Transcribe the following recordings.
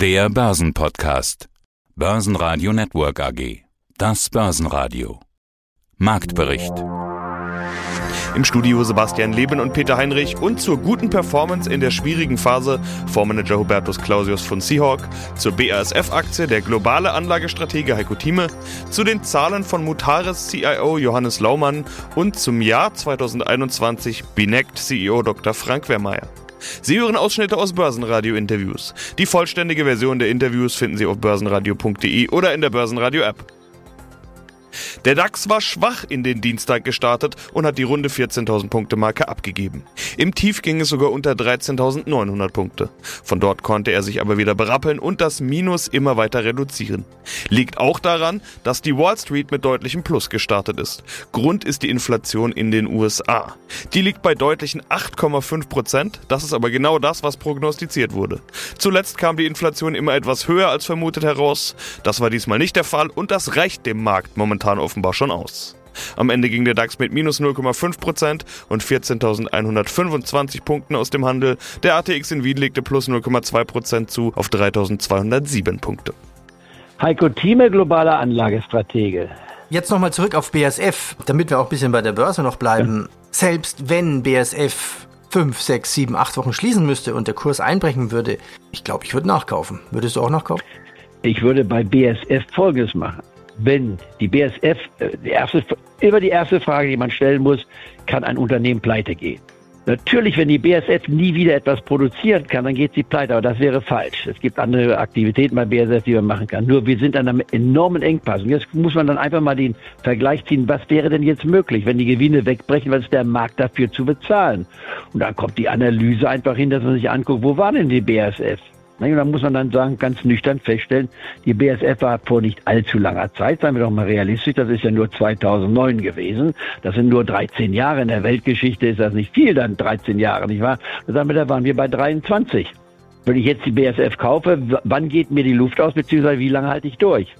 Der Börsenpodcast. Börsenradio Network AG. Das Börsenradio. Marktbericht. Im Studio Sebastian Leben und Peter Heinrich und zur guten Performance in der schwierigen Phase Fondsmanager Hubertus Clausius von Seahawk, zur BASF-Aktie der globale Anlagestratege Heiko Thieme, zu den Zahlen von Mutares CIO Johannes Laumann und zum Jahr 2021 Binect CEO Dr. Frank Wehrmeier. Sie hören Ausschnitte aus Börsenradio-Interviews. Die vollständige Version der Interviews finden Sie auf börsenradio.de oder in der Börsenradio-App. Der DAX war schwach in den Dienstag gestartet und hat die runde 14.000 Punkte Marke abgegeben. Im Tief ging es sogar unter 13.900 Punkte. Von dort konnte er sich aber wieder berappeln und das Minus immer weiter reduzieren. Liegt auch daran, dass die Wall Street mit deutlichem Plus gestartet ist. Grund ist die Inflation in den USA. Die liegt bei deutlichen 8,5 Prozent. Das ist aber genau das, was prognostiziert wurde. Zuletzt kam die Inflation immer etwas höher als vermutet heraus. Das war diesmal nicht der Fall und das reicht dem Markt momentan offenbar schon aus. Am Ende ging der DAX mit minus 0,5% und 14.125 Punkten aus dem Handel. Der ATX in Wien legte plus 0,2% zu auf 3.207 Punkte. Heiko Thieme, globaler Anlagestratege. Jetzt nochmal zurück auf BSF, damit wir auch ein bisschen bei der Börse noch bleiben. Ja. Selbst wenn BSF 5, 6, 7, 8 Wochen schließen müsste und der Kurs einbrechen würde, ich glaube, ich würde nachkaufen. Würdest du auch nachkaufen? Ich würde bei BSF Folgendes machen wenn die BSF, äh, die erste, immer die erste Frage, die man stellen muss, kann ein Unternehmen pleite gehen? Natürlich, wenn die BSF nie wieder etwas produzieren kann, dann geht sie pleite, aber das wäre falsch. Es gibt andere Aktivitäten bei BSF, die man machen kann. Nur wir sind an einem enormen Engpass. Und jetzt muss man dann einfach mal den Vergleich ziehen, was wäre denn jetzt möglich, wenn die Gewinne wegbrechen, was ist der Markt dafür zu bezahlen? Und dann kommt die Analyse einfach hin, dass man sich anguckt, wo waren denn die BSF? Und da muss man dann sagen, ganz nüchtern feststellen, die BSF war vor nicht allzu langer Zeit, seien wir doch mal realistisch, das ist ja nur 2009 gewesen. Das sind nur 13 Jahre. In der Weltgeschichte ist das nicht viel, dann 13 Jahre, nicht wahr? Da sagen wir, da waren wir bei 23. Wenn ich jetzt die BSF kaufe, wann geht mir die Luft aus, beziehungsweise wie lange halte ich durch?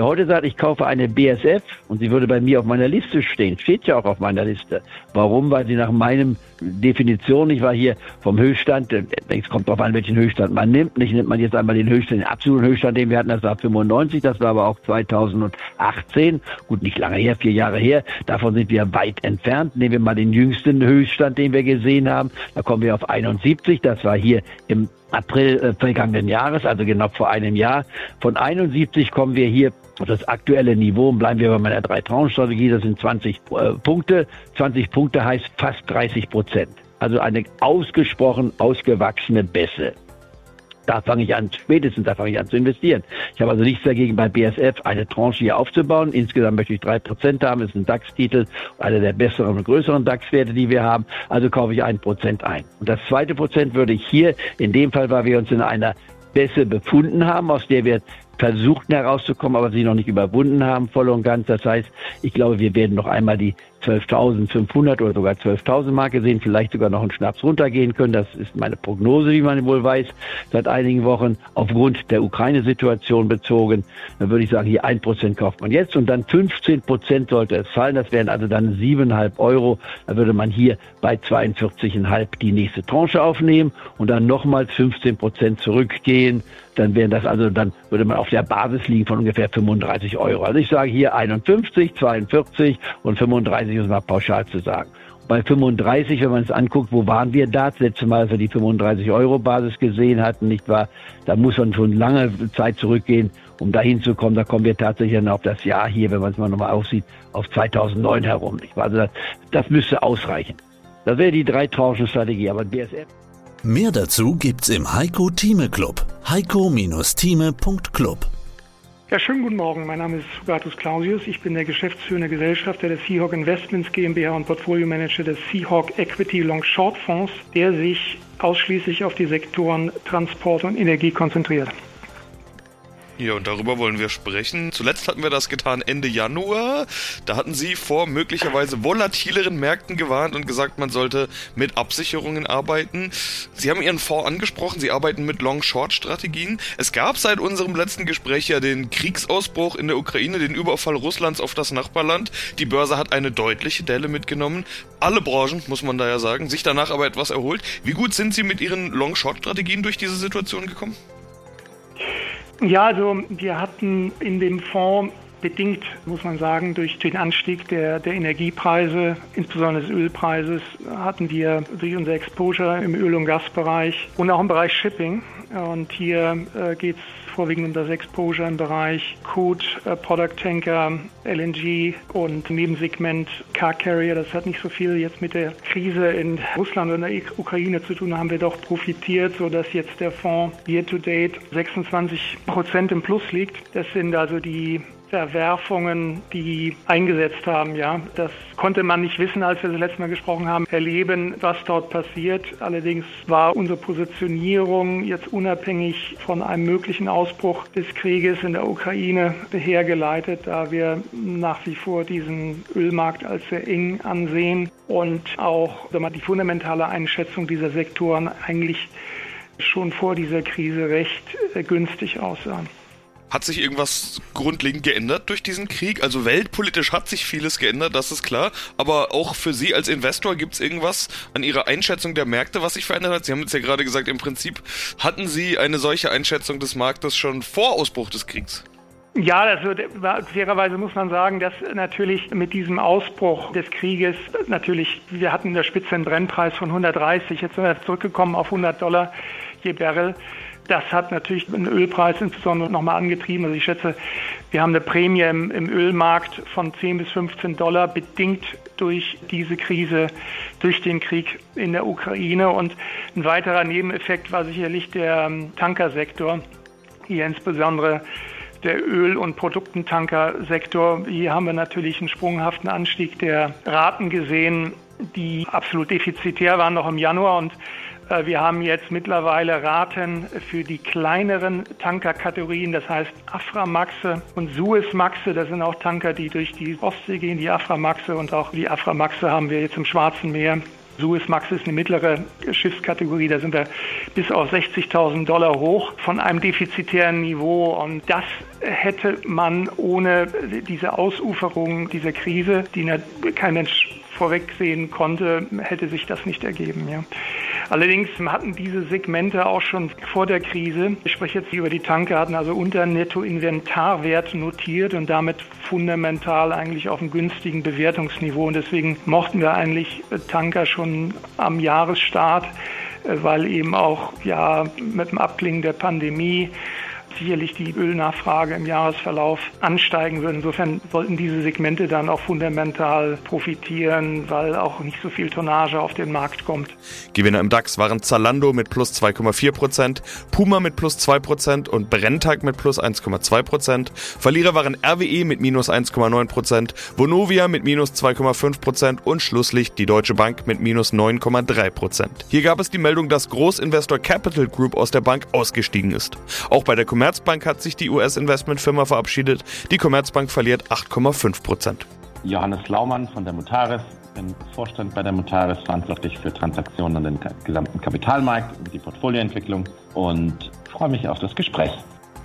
Wer heute sagt, ich kaufe eine BSF und sie würde bei mir auf meiner Liste stehen, steht ja auch auf meiner Liste. Warum? Weil sie nach meinem Definition, ich war hier vom Höchststand, äh, es kommt darauf an, welchen Höchststand man nimmt. Nicht nimmt man jetzt einmal den Höchststand, den absoluten Höchststand, den wir hatten, das war 95, das war aber auch 2018. Gut, nicht lange her, vier Jahre her. Davon sind wir weit entfernt. Nehmen wir mal den jüngsten Höchststand, den wir gesehen haben. Da kommen wir auf 71. Das war hier im April äh, vergangenen Jahres, also genau vor einem Jahr. Von 71 kommen wir hier auf das aktuelle Niveau und bleiben wir bei meiner Drei-Trauen-Strategie. Das sind 20 äh, Punkte. 20 Punkte heißt fast 30 Prozent. Also eine ausgesprochen ausgewachsene Bässe. Da fange ich an, spätestens da fange ich an zu investieren. Ich habe also nichts dagegen, bei BSF eine Tranche hier aufzubauen. Insgesamt möchte ich drei Prozent haben. Das ist ein DAX-Titel, einer der besseren und größeren DAX-Werte, die wir haben. Also kaufe ich ein Prozent ein. Und das zweite Prozent würde ich hier, in dem Fall, weil wir uns in einer Bässe befunden haben, aus der wir versuchten herauszukommen, aber sie noch nicht überwunden haben, voll und ganz. Das heißt, ich glaube, wir werden noch einmal die 12.500 oder sogar 12.000 Marke sehen, vielleicht sogar noch einen Schnaps runtergehen können. Das ist meine Prognose, wie man wohl weiß, seit einigen Wochen aufgrund der Ukraine-Situation bezogen. Dann würde ich sagen, hier ein Prozent kauft man jetzt und dann 15 Prozent sollte es fallen. Das wären also dann siebeneinhalb Euro. Da würde man hier bei 42,5 die nächste Tranche aufnehmen und dann nochmals 15 Prozent zurückgehen. Dann wären das also, dann würde man auf der Basis liegen von ungefähr 35 Euro. Also ich sage hier 51, 42 und 35 35, um es mal pauschal zu sagen. Bei 35, wenn man es anguckt, wo waren wir da? Das letzte Mal, als wir die 35 Euro Basis gesehen hatten, nicht wahr? Da muss man schon lange Zeit zurückgehen, um dahin zu kommen. Da kommen wir tatsächlich dann auf das Jahr hier, wenn man es mal nochmal aussieht, auf 2009 herum, nicht wahr? Also das, das müsste ausreichen. Das wäre die drei Strategie, aber BSF. Mehr dazu gibt's im Heiko Thieme Club. Heiko-Thieme.club ja, schönen guten Morgen. Mein Name ist Hubertus Clausius. Ich bin der geschäftsführende Gesellschafter der Seahawk Investments GmbH und Portfolio Manager des Seahawk Equity Long Short Fonds, der sich ausschließlich auf die Sektoren Transport und Energie konzentriert. Ja, und darüber wollen wir sprechen. Zuletzt hatten wir das getan Ende Januar. Da hatten Sie vor möglicherweise volatileren Märkten gewarnt und gesagt, man sollte mit Absicherungen arbeiten. Sie haben Ihren Fonds angesprochen, Sie arbeiten mit Long-Short-Strategien. Es gab seit unserem letzten Gespräch ja den Kriegsausbruch in der Ukraine, den Überfall Russlands auf das Nachbarland. Die Börse hat eine deutliche Delle mitgenommen. Alle Branchen, muss man da ja sagen, sich danach aber etwas erholt. Wie gut sind Sie mit Ihren Long-Short-Strategien durch diese Situation gekommen? Ja, also wir hatten in dem Fonds bedingt, muss man sagen, durch den Anstieg der, der Energiepreise, insbesondere des Ölpreises, hatten wir durch unser Exposure im Öl- und Gasbereich und auch im Bereich Shipping. Und hier äh, geht es vorwiegend um das Exposure im Bereich Crude, äh, Product Tanker, LNG und Nebensegment Car Carrier. Das hat nicht so viel jetzt mit der Krise in Russland und der Ukraine zu tun, da haben wir doch profitiert, sodass jetzt der Fonds year to date 26 Prozent im Plus liegt. Das sind also die Verwerfungen, die eingesetzt haben. Ja, das konnte man nicht wissen, als wir das letzte Mal gesprochen haben, erleben, was dort passiert. Allerdings war unsere Positionierung jetzt unabhängig von einem möglichen Ausbruch des Krieges in der Ukraine hergeleitet, da wir nach wie vor diesen Ölmarkt als sehr eng ansehen und auch die fundamentale Einschätzung dieser Sektoren eigentlich schon vor dieser Krise recht äh, günstig aussahen. Hat sich irgendwas grundlegend geändert durch diesen Krieg? Also weltpolitisch hat sich vieles geändert, das ist klar. Aber auch für Sie als Investor gibt es irgendwas an Ihrer Einschätzung der Märkte, was sich verändert hat? Sie haben jetzt ja gerade gesagt, im Prinzip hatten Sie eine solche Einschätzung des Marktes schon vor Ausbruch des Kriegs. Ja, also fairerweise muss man sagen, dass natürlich mit diesem Ausbruch des Krieges natürlich, wir hatten in der Spitze einen Brennpreis von 130, jetzt sind wir zurückgekommen auf 100 Dollar je Barrel. Das hat natürlich den Ölpreis insbesondere nochmal angetrieben. Also ich schätze, wir haben eine Prämie im, im, Ölmarkt von 10 bis 15 Dollar, bedingt durch diese Krise, durch den Krieg in der Ukraine. Und ein weiterer Nebeneffekt war sicherlich der ähm, Tankersektor, hier insbesondere der Öl- und Produktentankersektor. Hier haben wir natürlich einen sprunghaften Anstieg der Raten gesehen, die absolut defizitär waren noch im Januar und wir haben jetzt mittlerweile Raten für die kleineren Tankerkategorien, das heißt Aframaxe und Suezmaxe. Das sind auch Tanker, die durch die Ostsee gehen, die Aframaxe und auch die Aframaxe haben wir jetzt im Schwarzen Meer. Suezmax ist eine mittlere Schiffskategorie, da sind wir bis auf 60.000 Dollar hoch von einem defizitären Niveau. Und das hätte man ohne diese Ausuferung dieser Krise, die kein Mensch vorwegsehen konnte, hätte sich das nicht ergeben. Ja. Allerdings hatten diese Segmente auch schon vor der Krise, ich spreche jetzt über die Tanker, hatten also unter Nettoinventarwert notiert und damit fundamental eigentlich auf einem günstigen Bewertungsniveau. Und deswegen mochten wir eigentlich Tanker schon am Jahresstart, äh, weil eben auch ja mit dem Abklingen der Pandemie sicherlich die Ölnachfrage im Jahresverlauf ansteigen würde. Insofern sollten diese Segmente dann auch fundamental profitieren, weil auch nicht so viel Tonnage auf den Markt kommt. Gewinner im DAX waren Zalando mit plus 2,4 Prozent, Puma mit plus 2 Prozent und Brenntag mit plus 1,2 Prozent. Verlierer waren RWE mit minus 1,9 Prozent, Vonovia mit minus 2,5 Prozent und Schlusslicht die Deutsche Bank mit minus 9,3 Prozent. Hier gab es die Meldung, dass Großinvestor Capital Group aus der Bank ausgestiegen ist. Auch bei der Commerzbank hat sich die US-Investmentfirma verabschiedet. Die Commerzbank verliert 8,5 Prozent. Johannes Laumann von der Mutaris, bin Vorstand bei der Mutaris, verantwortlich für Transaktionen an den gesamten Kapitalmarkt und die Portfolioentwicklung und freue mich auf das Gespräch.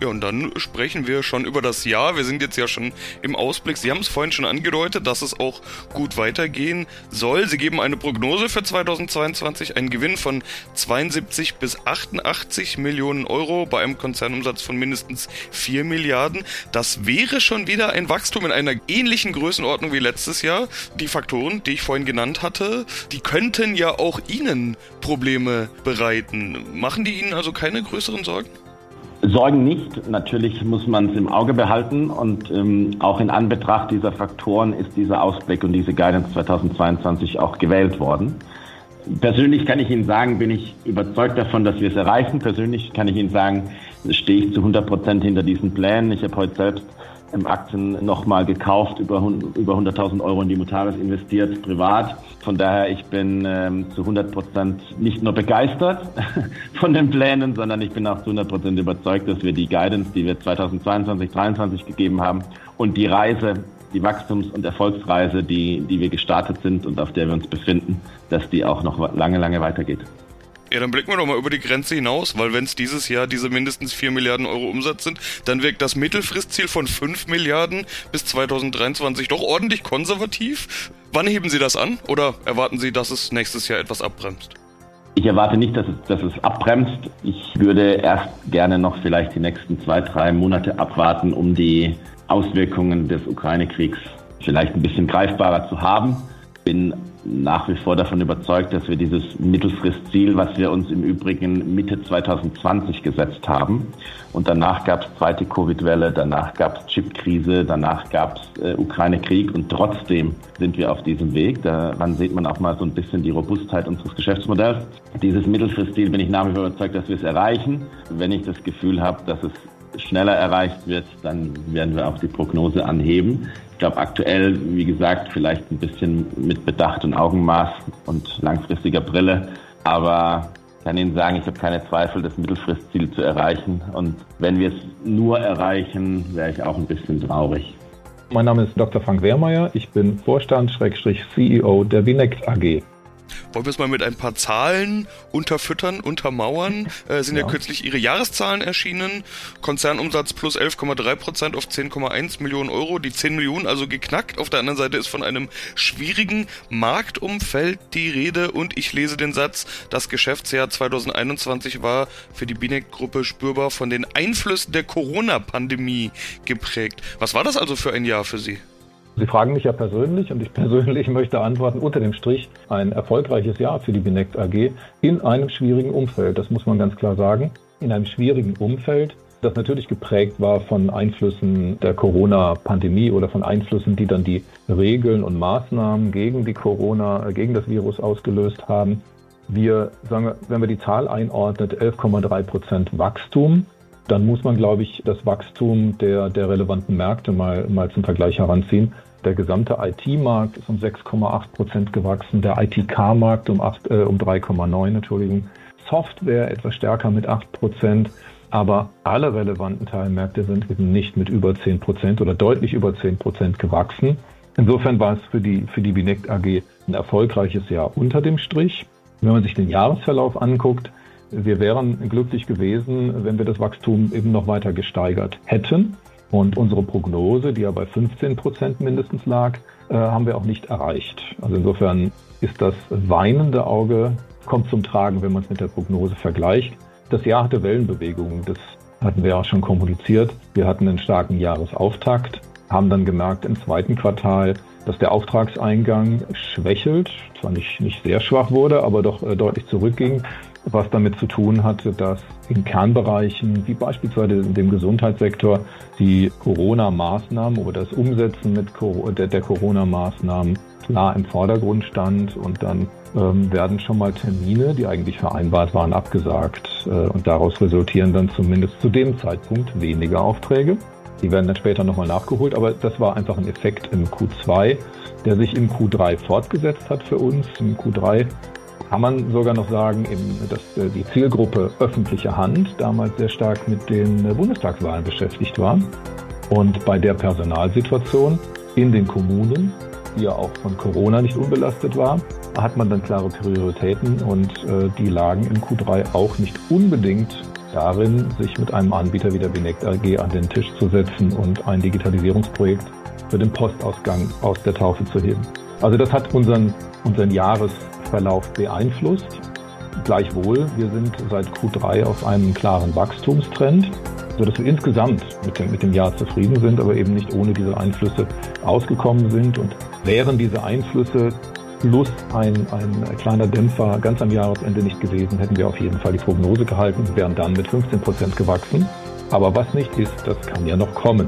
Ja, und dann sprechen wir schon über das Jahr. Wir sind jetzt ja schon im Ausblick. Sie haben es vorhin schon angedeutet, dass es auch gut weitergehen soll. Sie geben eine Prognose für 2022, einen Gewinn von 72 bis 88 Millionen Euro bei einem Konzernumsatz von mindestens 4 Milliarden. Das wäre schon wieder ein Wachstum in einer ähnlichen Größenordnung wie letztes Jahr. Die Faktoren, die ich vorhin genannt hatte, die könnten ja auch Ihnen Probleme bereiten. Machen die Ihnen also keine größeren Sorgen? Sorgen nicht. Natürlich muss man es im Auge behalten und ähm, auch in Anbetracht dieser Faktoren ist dieser Ausblick und diese Guidance 2022 auch gewählt worden. Persönlich kann ich Ihnen sagen, bin ich überzeugt davon, dass wir es erreichen. Persönlich kann ich Ihnen sagen, stehe ich zu 100 Prozent hinter diesen Plänen. Ich habe heute selbst Aktien nochmal gekauft, über, über 100.000 Euro in die Mutaris investiert, privat. Von daher, ich bin ähm, zu 100 Prozent nicht nur begeistert von den Plänen, sondern ich bin auch zu 100 Prozent überzeugt, dass wir die Guidance, die wir 2022, 2023 gegeben haben und die Reise, die Wachstums- und Erfolgsreise, die, die wir gestartet sind und auf der wir uns befinden, dass die auch noch lange, lange weitergeht. Ja, dann blicken wir doch mal über die Grenze hinaus, weil wenn es dieses Jahr diese mindestens 4 Milliarden Euro Umsatz sind, dann wirkt das Mittelfristziel von 5 Milliarden bis 2023 doch ordentlich konservativ. Wann heben Sie das an oder erwarten Sie, dass es nächstes Jahr etwas abbremst? Ich erwarte nicht, dass es, dass es abbremst. Ich würde erst gerne noch vielleicht die nächsten zwei, drei Monate abwarten, um die Auswirkungen des Ukraine-Kriegs vielleicht ein bisschen greifbarer zu haben. Bin nach wie vor davon überzeugt, dass wir dieses Mittelfristziel, was wir uns im Übrigen Mitte 2020 gesetzt haben, und danach gab es zweite Covid-Welle, danach gab es Chip-Krise, danach gab es äh, Ukraine-Krieg und trotzdem sind wir auf diesem Weg. Daran sieht man auch mal so ein bisschen die Robustheit unseres Geschäftsmodells. Dieses Mittelfristziel bin ich nach wie vor überzeugt, dass wir es erreichen. Wenn ich das Gefühl habe, dass es schneller erreicht wird, dann werden wir auch die Prognose anheben. Ich glaube aktuell, wie gesagt, vielleicht ein bisschen mit Bedacht und Augenmaß und langfristiger Brille. Aber ich kann Ihnen sagen, ich habe keine Zweifel, das Mittelfristziel zu erreichen. Und wenn wir es nur erreichen, wäre ich auch ein bisschen traurig. Mein Name ist Dr. Frank Wehrmeier. Ich bin Vorstand-CEO der Binect AG. Wollen wir es mal mit ein paar Zahlen unterfüttern, untermauern? Äh, sind ja. ja. kürzlich Ihre Jahreszahlen erschienen. Konzernumsatz plus 11,3 Prozent auf 10,1 Millionen Euro. Die 10 Millionen also geknackt. Auf der anderen Seite ist von einem schwierigen Marktumfeld die Rede und ich lese den Satz, das Geschäftsjahr 2021 war für die Binek-Gruppe spürbar von den Einflüssen der Corona-Pandemie geprägt. Was war das also für ein Jahr für Sie? Sie fragen mich ja persönlich und ich persönlich möchte antworten, unter dem Strich ein erfolgreiches Jahr für die Binect AG in einem schwierigen Umfeld. Das muss man ganz klar sagen. In einem schwierigen Umfeld, das natürlich geprägt war von Einflüssen der Corona-Pandemie oder von Einflüssen, die dann die Regeln und Maßnahmen gegen die Corona, gegen das Virus ausgelöst haben. Wir sagen, wenn wir die Zahl einordnet, 11,3 Prozent Wachstum, dann muss man, glaube ich, das Wachstum der, der relevanten Märkte mal, mal zum Vergleich heranziehen. Der gesamte IT-Markt ist um 6,8 Prozent gewachsen, der ITK-Markt um, äh, um 3,9, Entschuldigung. Software etwas stärker mit 8 Prozent, aber alle relevanten Teilmärkte sind eben nicht mit über 10 Prozent oder deutlich über 10 Prozent gewachsen. Insofern war es für die, für die Binect AG ein erfolgreiches Jahr unter dem Strich. Wenn man sich den Jahresverlauf anguckt, wir wären glücklich gewesen, wenn wir das Wachstum eben noch weiter gesteigert hätten. Und unsere Prognose, die ja bei 15 Prozent mindestens lag, äh, haben wir auch nicht erreicht. Also insofern ist das weinende Auge, kommt zum Tragen, wenn man es mit der Prognose vergleicht. Das Jahr hatte Wellenbewegungen, das hatten wir auch schon kommuniziert. Wir hatten einen starken Jahresauftakt, haben dann gemerkt im zweiten Quartal, dass der Auftragseingang schwächelt, zwar nicht, nicht sehr schwach wurde, aber doch äh, deutlich zurückging was damit zu tun hatte, dass in Kernbereichen wie beispielsweise dem Gesundheitssektor die Corona-Maßnahmen oder das Umsetzen mit der, der Corona-Maßnahmen klar im Vordergrund stand und dann ähm, werden schon mal Termine, die eigentlich vereinbart waren, abgesagt äh, und daraus resultieren dann zumindest zu dem Zeitpunkt weniger Aufträge. Die werden dann später nochmal nachgeholt, aber das war einfach ein Effekt im Q2, der sich im Q3 fortgesetzt hat für uns. Im Q3 kann man sogar noch sagen, dass äh, die Zielgruppe öffentliche Hand damals sehr stark mit den äh, Bundestagswahlen beschäftigt war. Und bei der Personalsituation in den Kommunen, die ja auch von Corona nicht unbelastet war, hat man dann klare Prioritäten und äh, die lagen im Q3 auch nicht unbedingt darin, sich mit einem Anbieter wie der Binect AG an den Tisch zu setzen und ein Digitalisierungsprojekt für den Postausgang aus der Taufe zu heben. Also das hat unseren, unseren Jahres Verlauf beeinflusst. Gleichwohl, wir sind seit Q3 auf einem klaren Wachstumstrend, sodass wir insgesamt mit dem, mit dem Jahr zufrieden sind, aber eben nicht ohne diese Einflüsse ausgekommen sind. Und wären diese Einflüsse plus ein, ein kleiner Dämpfer ganz am Jahresende nicht gewesen, hätten wir auf jeden Fall die Prognose gehalten, wären dann mit 15 Prozent gewachsen. Aber was nicht ist, das kann ja noch kommen.